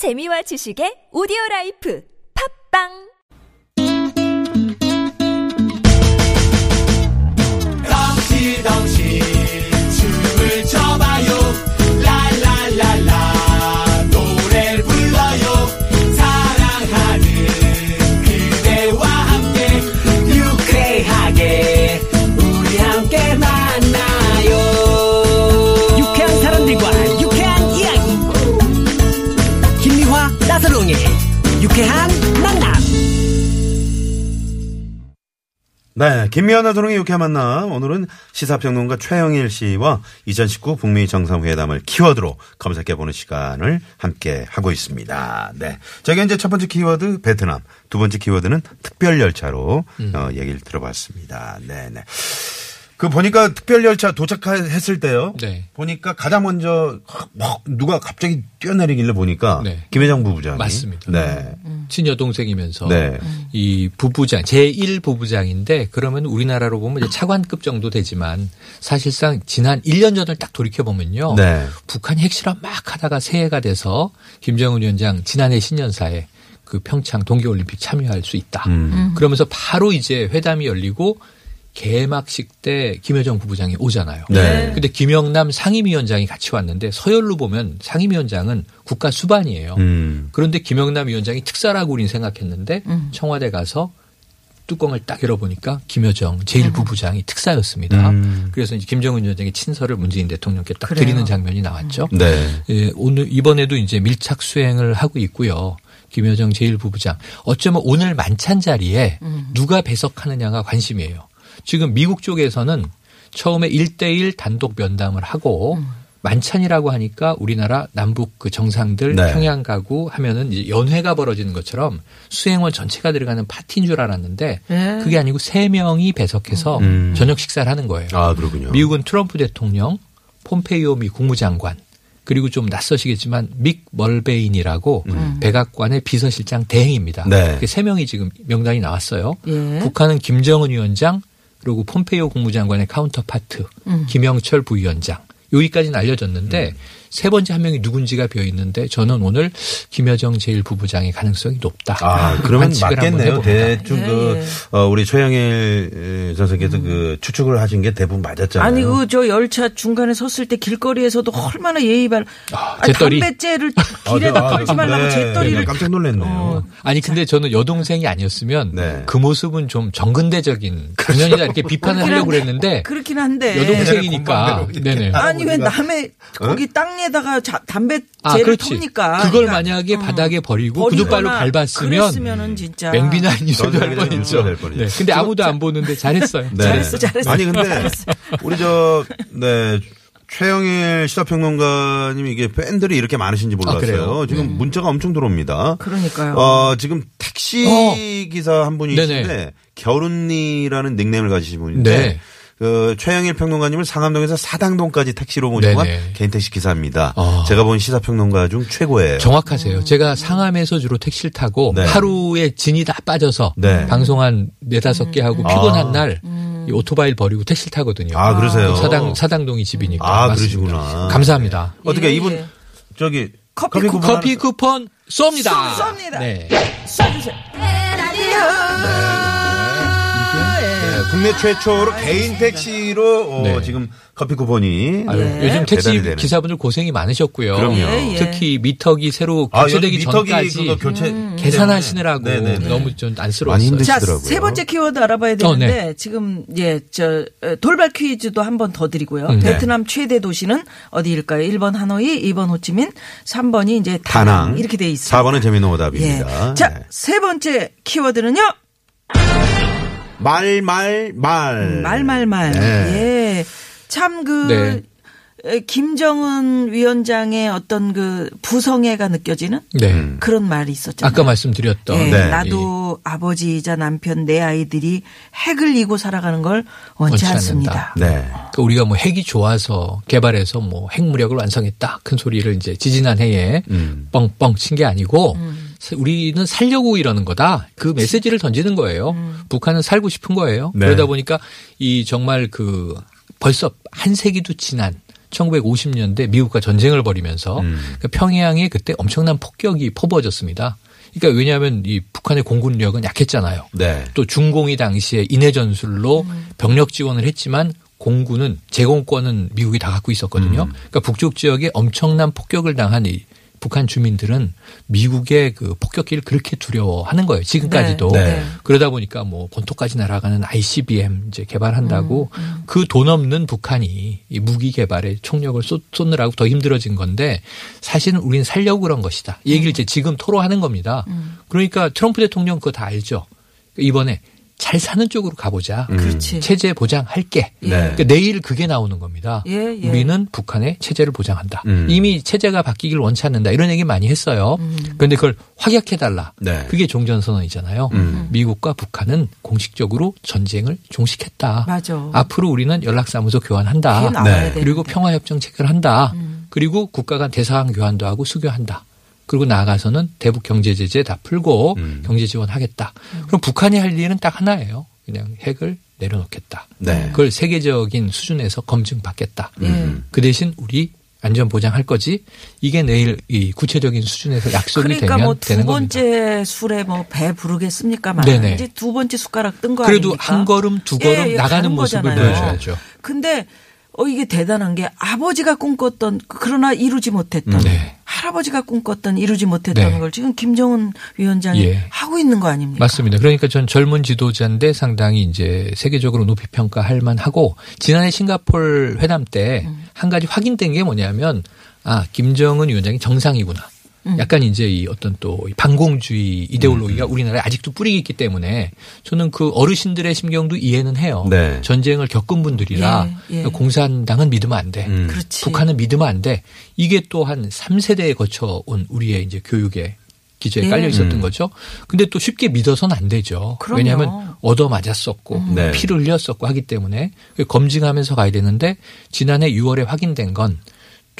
재미와 지식의 오디오 라이프. 팝빵 네, 김미아나 도롱의 유쾌 만남. 오늘은 시사평론가 최영일 씨와 2019 북미 정상회담을 키워드로 검색해보는 시간을 함께 하고 있습니다. 네. 저기 이제 첫 번째 키워드 베트남, 두 번째 키워드는 특별 열차로 어, 얘기를 들어봤습니다. 네 네. 그 보니까 특별 열차 도착했을 때요. 네. 보니까 가장 먼저 막 누가 갑자기 뛰어내리길래 보니까 네. 김회장 부부장이. 맞습니다. 네. 친여동생이면서 네. 이 부부장 제1 부부장인데 그러면 우리나라로 보면 이제 차관급 정도 되지만 사실상 지난 1년 전을 딱 돌이켜 보면요. 네. 북한이 핵실험 막 하다가 새해가 돼서 김정은 위원장 지난해 신년사에 그 평창 동계올림픽 참여할 수 있다. 음. 그러면서 바로 이제 회담이 열리고 개막식 때 김여정 부부장이 오잖아요. 네. 근데 김영남 상임위원장이 같이 왔는데 서열로 보면 상임위원장은 국가 수반이에요. 음. 그런데 김영남 위원장이 특사라고 우린 생각했는데 청와대 가서 뚜껑을 딱 열어보니까 김여정 제1부부장이 특사였습니다. 음. 그래서 이제 김정은 위원장의 친서를 문재인 대통령께 딱 그래요. 드리는 장면이 나왔죠. 네. 예, 오늘 이번에도 이제 밀착 수행을 하고 있고요. 김여정 제1부부장. 어쩌면 오늘 만찬 자리에 누가 배석하느냐가 관심이에요. 지금 미국 쪽에서는 처음에 1대1 단독 면담을 하고 만찬이라고 하니까 우리나라 남북 그 정상들 네. 평양 가고 하면은 이제 연회가 벌어지는 것처럼 수행원 전체가 들어가는 파티인 줄 알았는데 네. 그게 아니고 세 명이 배석해서 음. 저녁 식사를 하는 거예요. 아, 그렇군요. 미국은 트럼프 대통령, 폼페이오 미 국무장관, 그리고 좀 낯서시겠지만 믹 멀베이니라고 백악관의 비서실장 대행입니다. 네. 이렇게 세 명이 지금 명단이 나왔어요. 예. 북한은 김정은 위원장, 그리고 폼페이오 국무장관의 counterpart, 김영철 부위원장. 여기까지는 알려졌는데 세 번째 한 명이 누군지가 비어 있는데 저는 오늘 김여정 제1부부장의 가능성이 높다. 아, 그러면 관측을 한번 맞겠네요. 대충 예, 그, 예. 어, 우리 최영일 선생께서 그 추측을 하신 게 대부분 맞았잖아요. 아니 그 저 열차 중간에 섰을 때 길거리에서도 얼마나 예의 발 아, 아니? 담배째를 아, 길에다 아, 걸지 말라고 네, 재떨이를 네, 깜짝 놀랐네요. 어. 아니 근데 저는 여동생이 아니었으면 네. 그 모습은 좀 정근대적인 당연히다 이렇게 비판을 하려고 그랬는데 그렇긴 한데 여동생이니까 네네. 아니 왜 우리가- 남의 거기 땅 에다가 자, 담배째를 아 그렇지. 텁니까? 그걸 그러니까, 만약에 어, 바닥에 버리고 구두발로 밟았으면 진짜 맹비난이 소리할 전설이 뻔했죠. 네. 근데 아무도 안 보는데 잘했어요. 네. 잘했어, 잘했어. 아니 근데 우리 저 네. 최영일 시사평론가님이 이게 팬들이 이렇게 많으신지 몰랐어요. 그래요? 지금 문자가 엄청 들어옵니다. 그러니까요. 어, 지금 택시 어. 기사 한 분이 네네. 계신데 겨룬니라는 닉네임을 가지신 분인데 네. 그 최영일 평론가님을 상암동에서 사당동까지 택시로 모셔간 네네. 개인 택시 기사입니다. 아. 제가 본 시사 평론가 중 최고예요. 정확하세요. 제가 상암에서 주로 택시를 타고 네. 하루에 진이 다 빠져서 네. 방송 한 네다섯 개 하고 피곤한 날이 오토바이 버리고 택시를 타거든요. 아, 그러세요? 사당 사당동이 집이니까. 아, 맞습니다. 그러시구나. 감사합니다. 어떻게 예, 이분 예. 저기 커피 쿠폰 커피 쿠폰 쏩니다. 쏩- 쏩니다. 네. 쏴주세요. 네, 국내 최초로 개인 택시로 어, 네. 지금 커피 쿠폰이 아유, 네. 요즘 택시 배달이 되는. 기사분들 고생이 많으셨고요. 그럼요. 예, 예. 특히 미터기 새로 아, 교체되기 미터기 전까지 교체 계산하시느라고 네네네. 너무 좀 안쓰러웠어요. 힘드시- 자, 드시더라고요. 세 번째 키워드 알아봐야 어, 되는데 네. 지금 예, 저 어, 돌발 퀴즈도 한 번 더 드리고요. 음, 네. 베트남 최대 도시는 어디일까요? 1번 하노이, 2번 호치민, 3번이 이제 다낭, 다낭 이렇게 돼 있어요. 4번은 재미있는 예. 오답입니다. 자, 네. 세 번째 키워드는요. 말, 말, 말. 말 말말. 네. 예. 참그 네. 김정은 위원장의 어떤 그 부성애가 느껴지는 네. 음. 그런 말이 있었잖아요. 아까 말씀드렸던 예, 네. 나도 아버지이자 남편 내 아이들이 핵을 이고 살아가는 걸 원치 원치 않습니다. 네. 그러니까 우리가 뭐 핵이 좋아서 개발해서 뭐 핵무력을 완성했다. 큰 소리를 이제 지지난 해에 음. 뻥뻥 친 게 아니고 음. 사- 우리는 살려고 이러는 거다. 그 메시지를 던지는 거예요. 음. 북한은 살고 싶은 거예요. 네. 그러다 보니까 이 정말 그 벌써 한 세기도 지난 1950년대 미국과 전쟁을 벌이면서 음. 그러니까 평양에 그때 엄청난 폭격이 퍼부어졌습니다. 그러니까 왜냐하면 이 북한의 공군력은 약했잖아요. 네. 또 중공이 당시에 인해 전술로 병력 지원을 했지만 공군은 제공권은 미국이 다 갖고 있었거든요. 음. 그러니까 북쪽 지역에 엄청난 폭격을 당한 이 북한 주민들은 미국의 그 폭격기를 그렇게 두려워하는 거예요. 지금까지도. 네. 네. 그러다 보니까 뭐 본토까지 날아가는 ICBM 이제 개발한다고 음, 그돈 없는 북한이 이 무기 개발에 총력을 쏟, 쏟느라고 더 힘들어진 건데 사실은 우리는 살려고 그런 것이다. 이 음. 얘기를 이제 지금 토로하는 겁니다. 그러니까 트럼프 대통령 그거 다 알죠. 이번에 잘 사는 쪽으로 가보자. 그렇지. 체제 보장할게. 네. 그러니까 내일 그게 나오는 겁니다. 예, 예. 우리는 북한의 체제를 보장한다. 음. 이미 체제가 바뀌길 원치 않는다. 이런 얘기 많이 했어요. 음. 그런데 그걸 확약해달라. 네. 그게 종전선언이잖아요. 음. 미국과 북한은 공식적으로 전쟁을 종식했다. 맞아. 앞으로 우리는 연락사무소 교환한다. 네. 돼. 그리고 평화협정 체결한다. 음. 그리고 국가 간 대사관 교환도 하고 수교한다. 그리고 나아가서는 대북 경제 제재 다 풀고 음. 경제 지원하겠다. 그럼 북한이 할 일은 딱 하나예요. 그냥 핵을 내려놓겠다. 네. 그걸 세계적인 수준에서 검증받겠다. 음. 그 대신 우리 안전 보장할 거지. 이게 내일 이 구체적인 수준에서 약속이 그러니까 되면 뭐두 되는 겁니다. 번째 술에 뭐 배 부르겠습니까만 네네. 이제 두 번째 숟가락 뜬거 그래도 아닙니까? 한 걸음 두 걸음 예, 예, 나가는 가는 모습을 거잖아요. 보여줘야죠. 근데 어 이게 대단한 게 아버지가 꿈꿨던 그러나 이루지 못했던 네. 할아버지가 꿈꿨던 이루지 못했던 네. 걸 지금 김정은 위원장이 예. 하고 있는 거 아닙니까? 맞습니다. 그러니까 전 젊은 지도자인데 상당히 이제 세계적으로 높이 평가할 만하고 지난해 싱가폴 회담 때한 가지 확인된 게 뭐냐면 아 김정은 위원장이 정상이구나. 음. 약간 이제 이 어떤 또이 반공주의 이데올로기가 우리나라에 아직도 뿌리가 있기 때문에 저는 그 어르신들의 심경도 이해는 해요. 네. 전쟁을 겪은 분들이라 예, 예. 공산당은 믿으면 안 돼. 음. 그렇지. 북한은 믿으면 안 돼. 이게 또 한 3세대에 거쳐 온 우리의 이제 교육에 기저에 예. 깔려 있었던 음. 거죠. 근데 또 쉽게 믿어서는 안 되죠. 그럼요. 왜냐하면 얻어 맞았었고 네. 피를 흘렸었고 하기 때문에 검증하면서 가야 되는데 지난해 6월에 확인된 건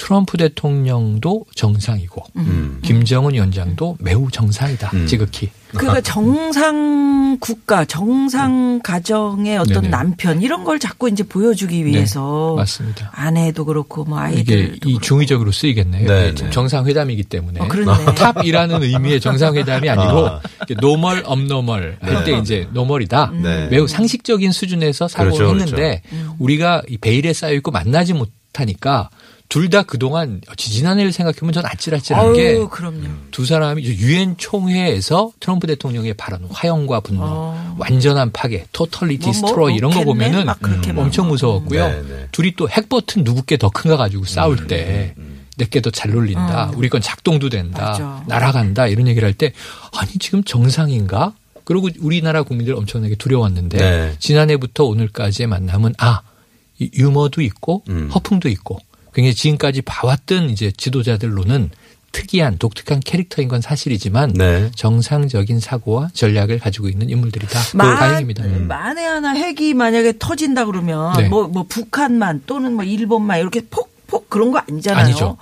트럼프 대통령도 정상이고 음. 김정은 위원장도 매우 정상이다. 음. 지극히. 그러니까 정상 국가, 정상 가정의 어떤 네네. 남편 이런 걸 자꾸 이제 보여주기 위해서 네, 맞습니다. 아내도 그렇고 뭐 이게 아이들도 이 그렇고. 중의적으로 쓰이겠네요. 네, 이게 네. 정상회담이기 때문에. 어, 그렇네. top이라는 의미의 정상회담이 아니고 아. normal abnormal 할때 네. 이제 normal이다. 네. 매우 상식적인 수준에서 사고를 그렇죠, 했는데 우리가 이 베일에 쌓여 있고 만나지 못하니까 둘 다 그동안 지지난해를 생각하면 전 아찔아찔한 게 아유, 그럼요. 두 사람이 유엔 총회에서 트럼프 대통령의 발언, 화염과 분노, 어. 완전한 파괴, totally 뭐, 뭐, destroy 이런 거? 보면은 막. 엄청 무서웠고요. 네, 네. 둘이 또 핵 버튼 누구 게 더 큰가 가지고 싸울 때 내게 더 잘 놀린다. 우리 건 작동도 된다. 맞아. 날아간다. 이런 얘기를 할 때 아니 지금 정상인가? 그리고 우리나라 국민들 엄청나게 두려웠는데 네. 지난해부터 오늘까지의 만남은 아이 유머도 있고 음. 허풍도 있고 굉장히 지금까지 봐왔던 이제 지도자들로는 특이한 독특한 캐릭터인 건 사실이지만 네. 정상적인 사고와 전략을 가지고 있는 인물들이다. 만, 다행입니다. 만에 하나 핵이 만약에 터진다 그러면 네. 뭐, 뭐 북한만 또는 뭐 일본만 이렇게 폭폭 그런 거 아니잖아요. 아니죠.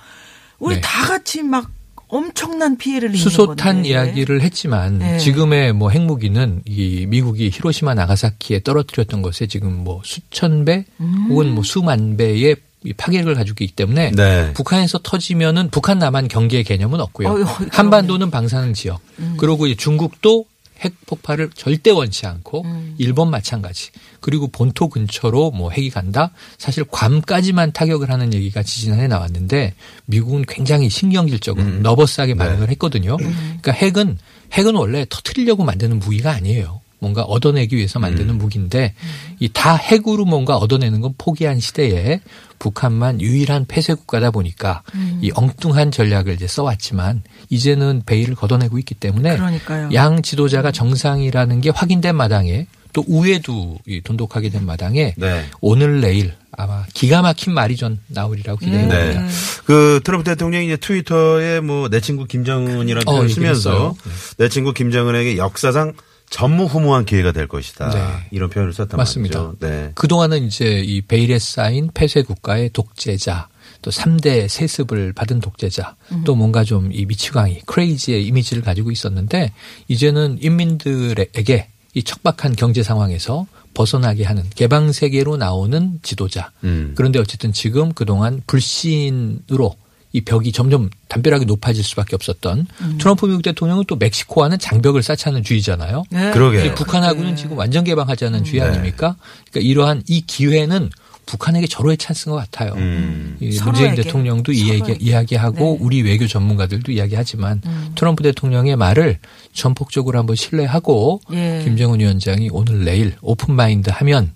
우리 네. 다 같이 막 엄청난 피해를 입는 수소탄 건데. 이야기를 했지만 네. 지금의 뭐 핵무기는 이 미국이 히로시마 나가사키에 떨어뜨렸던 것에 지금 뭐 수천 배 음. 혹은 뭐 수만 배의 이 파괴력을 가지고 있기 때문에 네. 북한에서 터지면은 북한 남한 경계 개념은 없고요. 어휴. 한반도는 방사능 지역. 그리고 이제 중국도 핵 폭발을 절대 원치 않고 음. 일본 마찬가지. 그리고 본토 근처로 뭐 핵이 간다. 사실 괌까지만 타격을 하는 얘기가 지지난해 나왔는데 미국은 굉장히 신경질적으로 음. 너버스하게 네. 반응을 했거든요. 그러니까 핵은 핵은 원래 터트리려고 만드는 무기가 아니에요. 뭔가 얻어내기 위해서 만드는 음. 무기인데 이 다 핵으로 뭔가 얻어내는 건 포기한 시대에 북한만 유일한 폐쇄 국가다 보니까 음. 이 엉뚱한 전략을 이제 써왔지만 이제는 베일을 걷어내고 있기 때문에 그러니까요. 양 지도자가 정상이라는 게 확인된 마당에 또 우회도 이 돈독하게 된 마당에 네. 오늘 내일 아마 기가 막힌 말이 좀 나오리라고 기대해 네. 봅니다. 그 트럼프 대통령이 이제 트위터에 뭐 내 친구 김정은이라는 어, 표현을 얘기를 쓰면서 했어요. 내 친구 김정은에게 역사상 전무후무한 기회가 될 것이다. 네. 이런 표현을 썼단 맞습니다. 말이죠. 네. 그동안은 이제 이 베일에 쌓인 폐쇄 국가의 독재자 또 3대 세습을 받은 독재자 또 뭔가 좀 이 미치광이 크레이지의 이미지를 가지고 있었는데 이제는 인민들에게 이 척박한 경제 상황에서 벗어나게 하는 개방 세계로 나오는 지도자. 음. 그런데 어쨌든 지금 그동안 불신으로 이 벽이 점점 담벼락이 높아질 수밖에 없었던 트럼프 미국 대통령은 또 멕시코와는 장벽을 쌓자는 주의잖아요. 네. 그러게. 근데 북한하고는 지금 완전 개방하자는 주의 네. 아닙니까? 그러니까 이러한 이 기회는 북한에게 절호의 찬스인 것 같아요. 음. 문재인 대통령도 이 얘기, 서로에게. 이야기하고 네. 음. 우리 외교 전문가들도 이야기하지만 트럼프 대통령의 말을 전폭적으로 한번 신뢰하고 예. 김정은 위원장이 오늘 내일 open mind 하면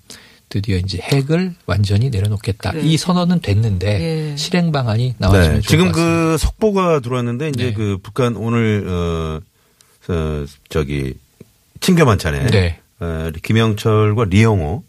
드디어 이제 핵을 완전히 내려놓겠다. 그래. 이 선언은 됐는데 예. 실행 방안이 나왔으면 네. 지금 것 같습니다. 그 속보가 들어왔는데 이제 네. 그 북한 오늘 어, 어 저기 친교 만찬에 네. 어, 김영철과 리용호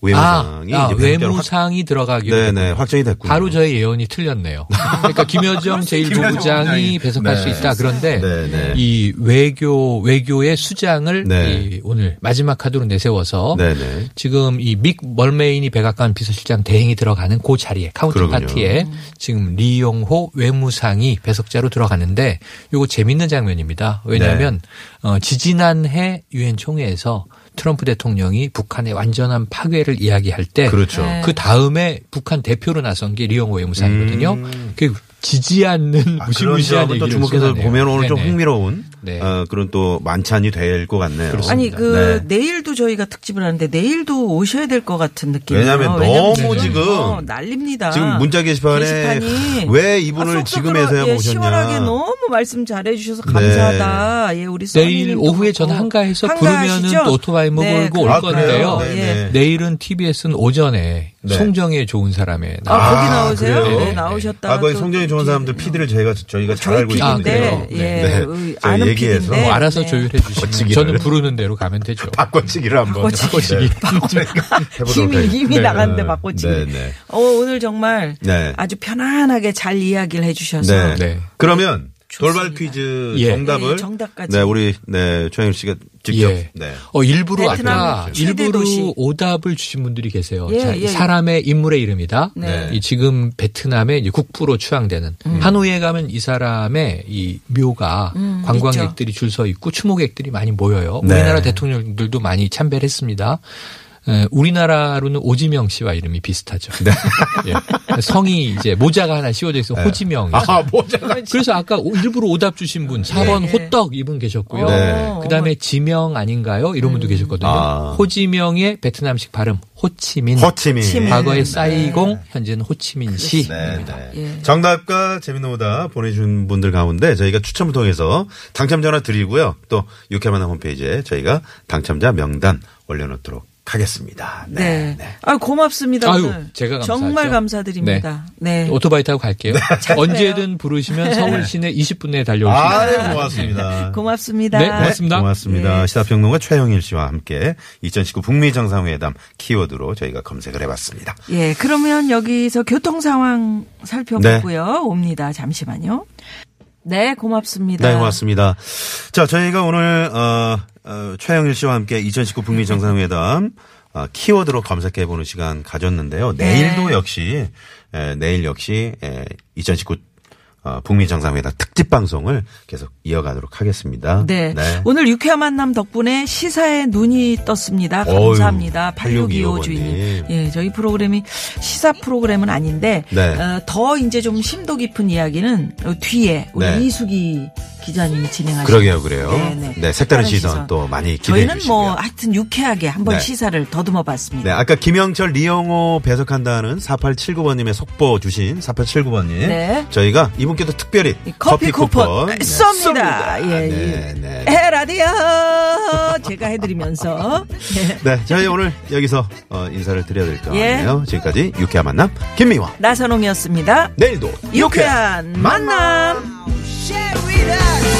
외무상이 아, 아, 외무상이 들어가기로 네네 됐군요. 확정이 됐군요. 바로 저의 예언이 틀렸네요. 그러니까 김여정 제1부부장이 배석할 수 있다. 그런데 네, 네. 이 외교 외교의 수장을 네. 이 오늘 마지막 카드로 내세워서 네네. 지금 이 믹 멀베이니 백악관 비서실장 대행이 들어가는 그 자리에 counterpart에 지금 리용호 외무상이 배석자로 들어가는데 요거 재밌는 장면입니다. 왜냐하면 네. 어, 지지난해 유엔 총회에서 트럼프 대통령이 북한의 완전한 파괴를 이야기할 때 그렇죠. 네. 그 다음에 북한 대표로 나선 게 리용호 외무상이거든요. 음. 그 지지 않는 아, 그런 무시무시한 얘기를 주목해서. 보면 오늘 좀 네네. 흥미로운 네. 어, 그런 또 만찬이 될 것 같네요. 그렇습니다. 아니 그 네. 내일도 저희가 특집을 하는데 내일도 오셔야 될 것 같은 느낌이에요. 왜냐하면 너무 지금 어, 난립니다. 지금 문자 게시판에 왜 이분을 아, 지금에서야 예, 모셨냐. 시원하게 너무 말씀 잘해주셔서 네. 감사하다. 예, 우리 내일 오후에 그렇고. 저는 한가해서 한가하시죠? 부르면은 또 오토바이 몰고 올 아, 건데요. 네, 예. 네. 내일은 TBS는 오전에 네. 송정의 좋은 사람에 아, 나와요. 거기 나오세요? 그래요? 네, 나오셨다. 아, 거기 송정이 좋은 사람들 피디를 저희가 저희가 잘 알고 저희 있거든요. PD인데, 예, 의, 저희 아는 얘기해서. 뭐 알아서 네. 조율해 주시면. 저는 부르는 대로 가면 되죠. 바꿔치기를 한번 바꿔치기. 네. 힘이. 힘이 네. 나갔는데 바꿔치기. 네, 네. 어, 오늘 정말 네. 아주 편안하게 잘 이야기를 해주셔서 네. 네. 그러면. 돌발 퀴즈 예. 정답을 네, 정답까지. 네, 우리 네, 최영일 씨가 직접 예. 네. 어, 일부러 베트남 아까 일부러. 오답을 주신 분들이 계세요. 예, 자, 예. 사람의 인물의 이름이다. 네. 이 지금 베트남의 이제 국부로 추앙되는 음. 하노이에 가면 이 사람의 이 묘가 음, 관광객들이 줄 서 있고 추모객들이 많이 모여요. 네. 우리나라 대통령들도 많이 참배를 했습니다. 에, 우리나라로는 오지명 씨와 이름이 비슷하죠. 예. 성이 이제 모자가 하나 씌워져 있어 호지명. 아, 뭐죠? 그래서 아까 오- 일부러 오답 주신 분 4번 네. 호떡 이분 계셨고요. 네. 그다음에 지명 아닌가요? 이런 분도 계셨거든요. 아. 호지명의 베트남식 발음 호치민. 호치민. 호치민. 과거의 사이공, 현재는 호치민시. 네, 네. 예. 정답과 재밌는 오답 보내준 분들 가운데 저희가 추첨을 통해서 당첨 전화 드리고요. 또 유쾌만한 홈페이지에 저희가 당첨자 명단 올려놓도록 하겠습니다. 네. 네. 네. 아 고맙습니다. 아유, 오늘. 제가 감사하죠. 정말 감사드립니다. 네. 오토바이 타고 갈게요. 언제든 부르시면 서울 시내 20분 내에 달려올 수 아, 있습니다. 네, 고맙습니다. 고맙습니다. 네, 고맙습니다. 네, 고맙습니다. 네. 시사평론가 최영일 씨와 함께 2019 북미 정상회담 키워드로 저희가 검색을 해봤습니다. 예, 그러면 여기서 교통 상황 살펴보고요. 옵니다. 잠시만요. 네, 고맙습니다. 네, 고맙습니다. 자, 저희가 오늘 어, 어, 최영일 씨와 함께 2019 북미 정상회담 어, 키워드로 검색해 보는 시간 가졌는데요. 네. 내일도 역시 에, 내일 역시 에, 2019 어, 북미 정상회담 특집 방송을 계속 이어가도록 하겠습니다. 네. 오늘 유쾌한 만남 덕분에 시사에 눈이 떴습니다. 감사합니다. 8625 8625 주인님. 님. 예, 저희 프로그램이 시사 프로그램은 아닌데, 네. 어, 더 이제 좀 심도 깊은 이야기는 어, 뒤에 우리 네. 이수기 기자님이 진행하시죠. 그러게요, 그래요. 네, 네, 색다른 시선 또 많이 기대해 저희는 주시고요. 뭐 하여튼 유쾌하게 한번 네. 시사를 더듬어 봤습니다. 네, 아까 김영철, 리영호 배석한다는 4879번님의 속보 주신 4879번님. 네. 저희가 이분께도 특별히 이 커피, 쿠폰, 네, 쏩니다. 예, 네, 예. 네. 에 라디오 제가 해드리면서 예. 네, 저희 오늘 여기서 어, 인사를 드려야 될것 예. 같네요. 지금까지 유쾌한 만남 김미화. 나선홍이었습니다. 내일도 유쾌한 만남. Share with felicidad.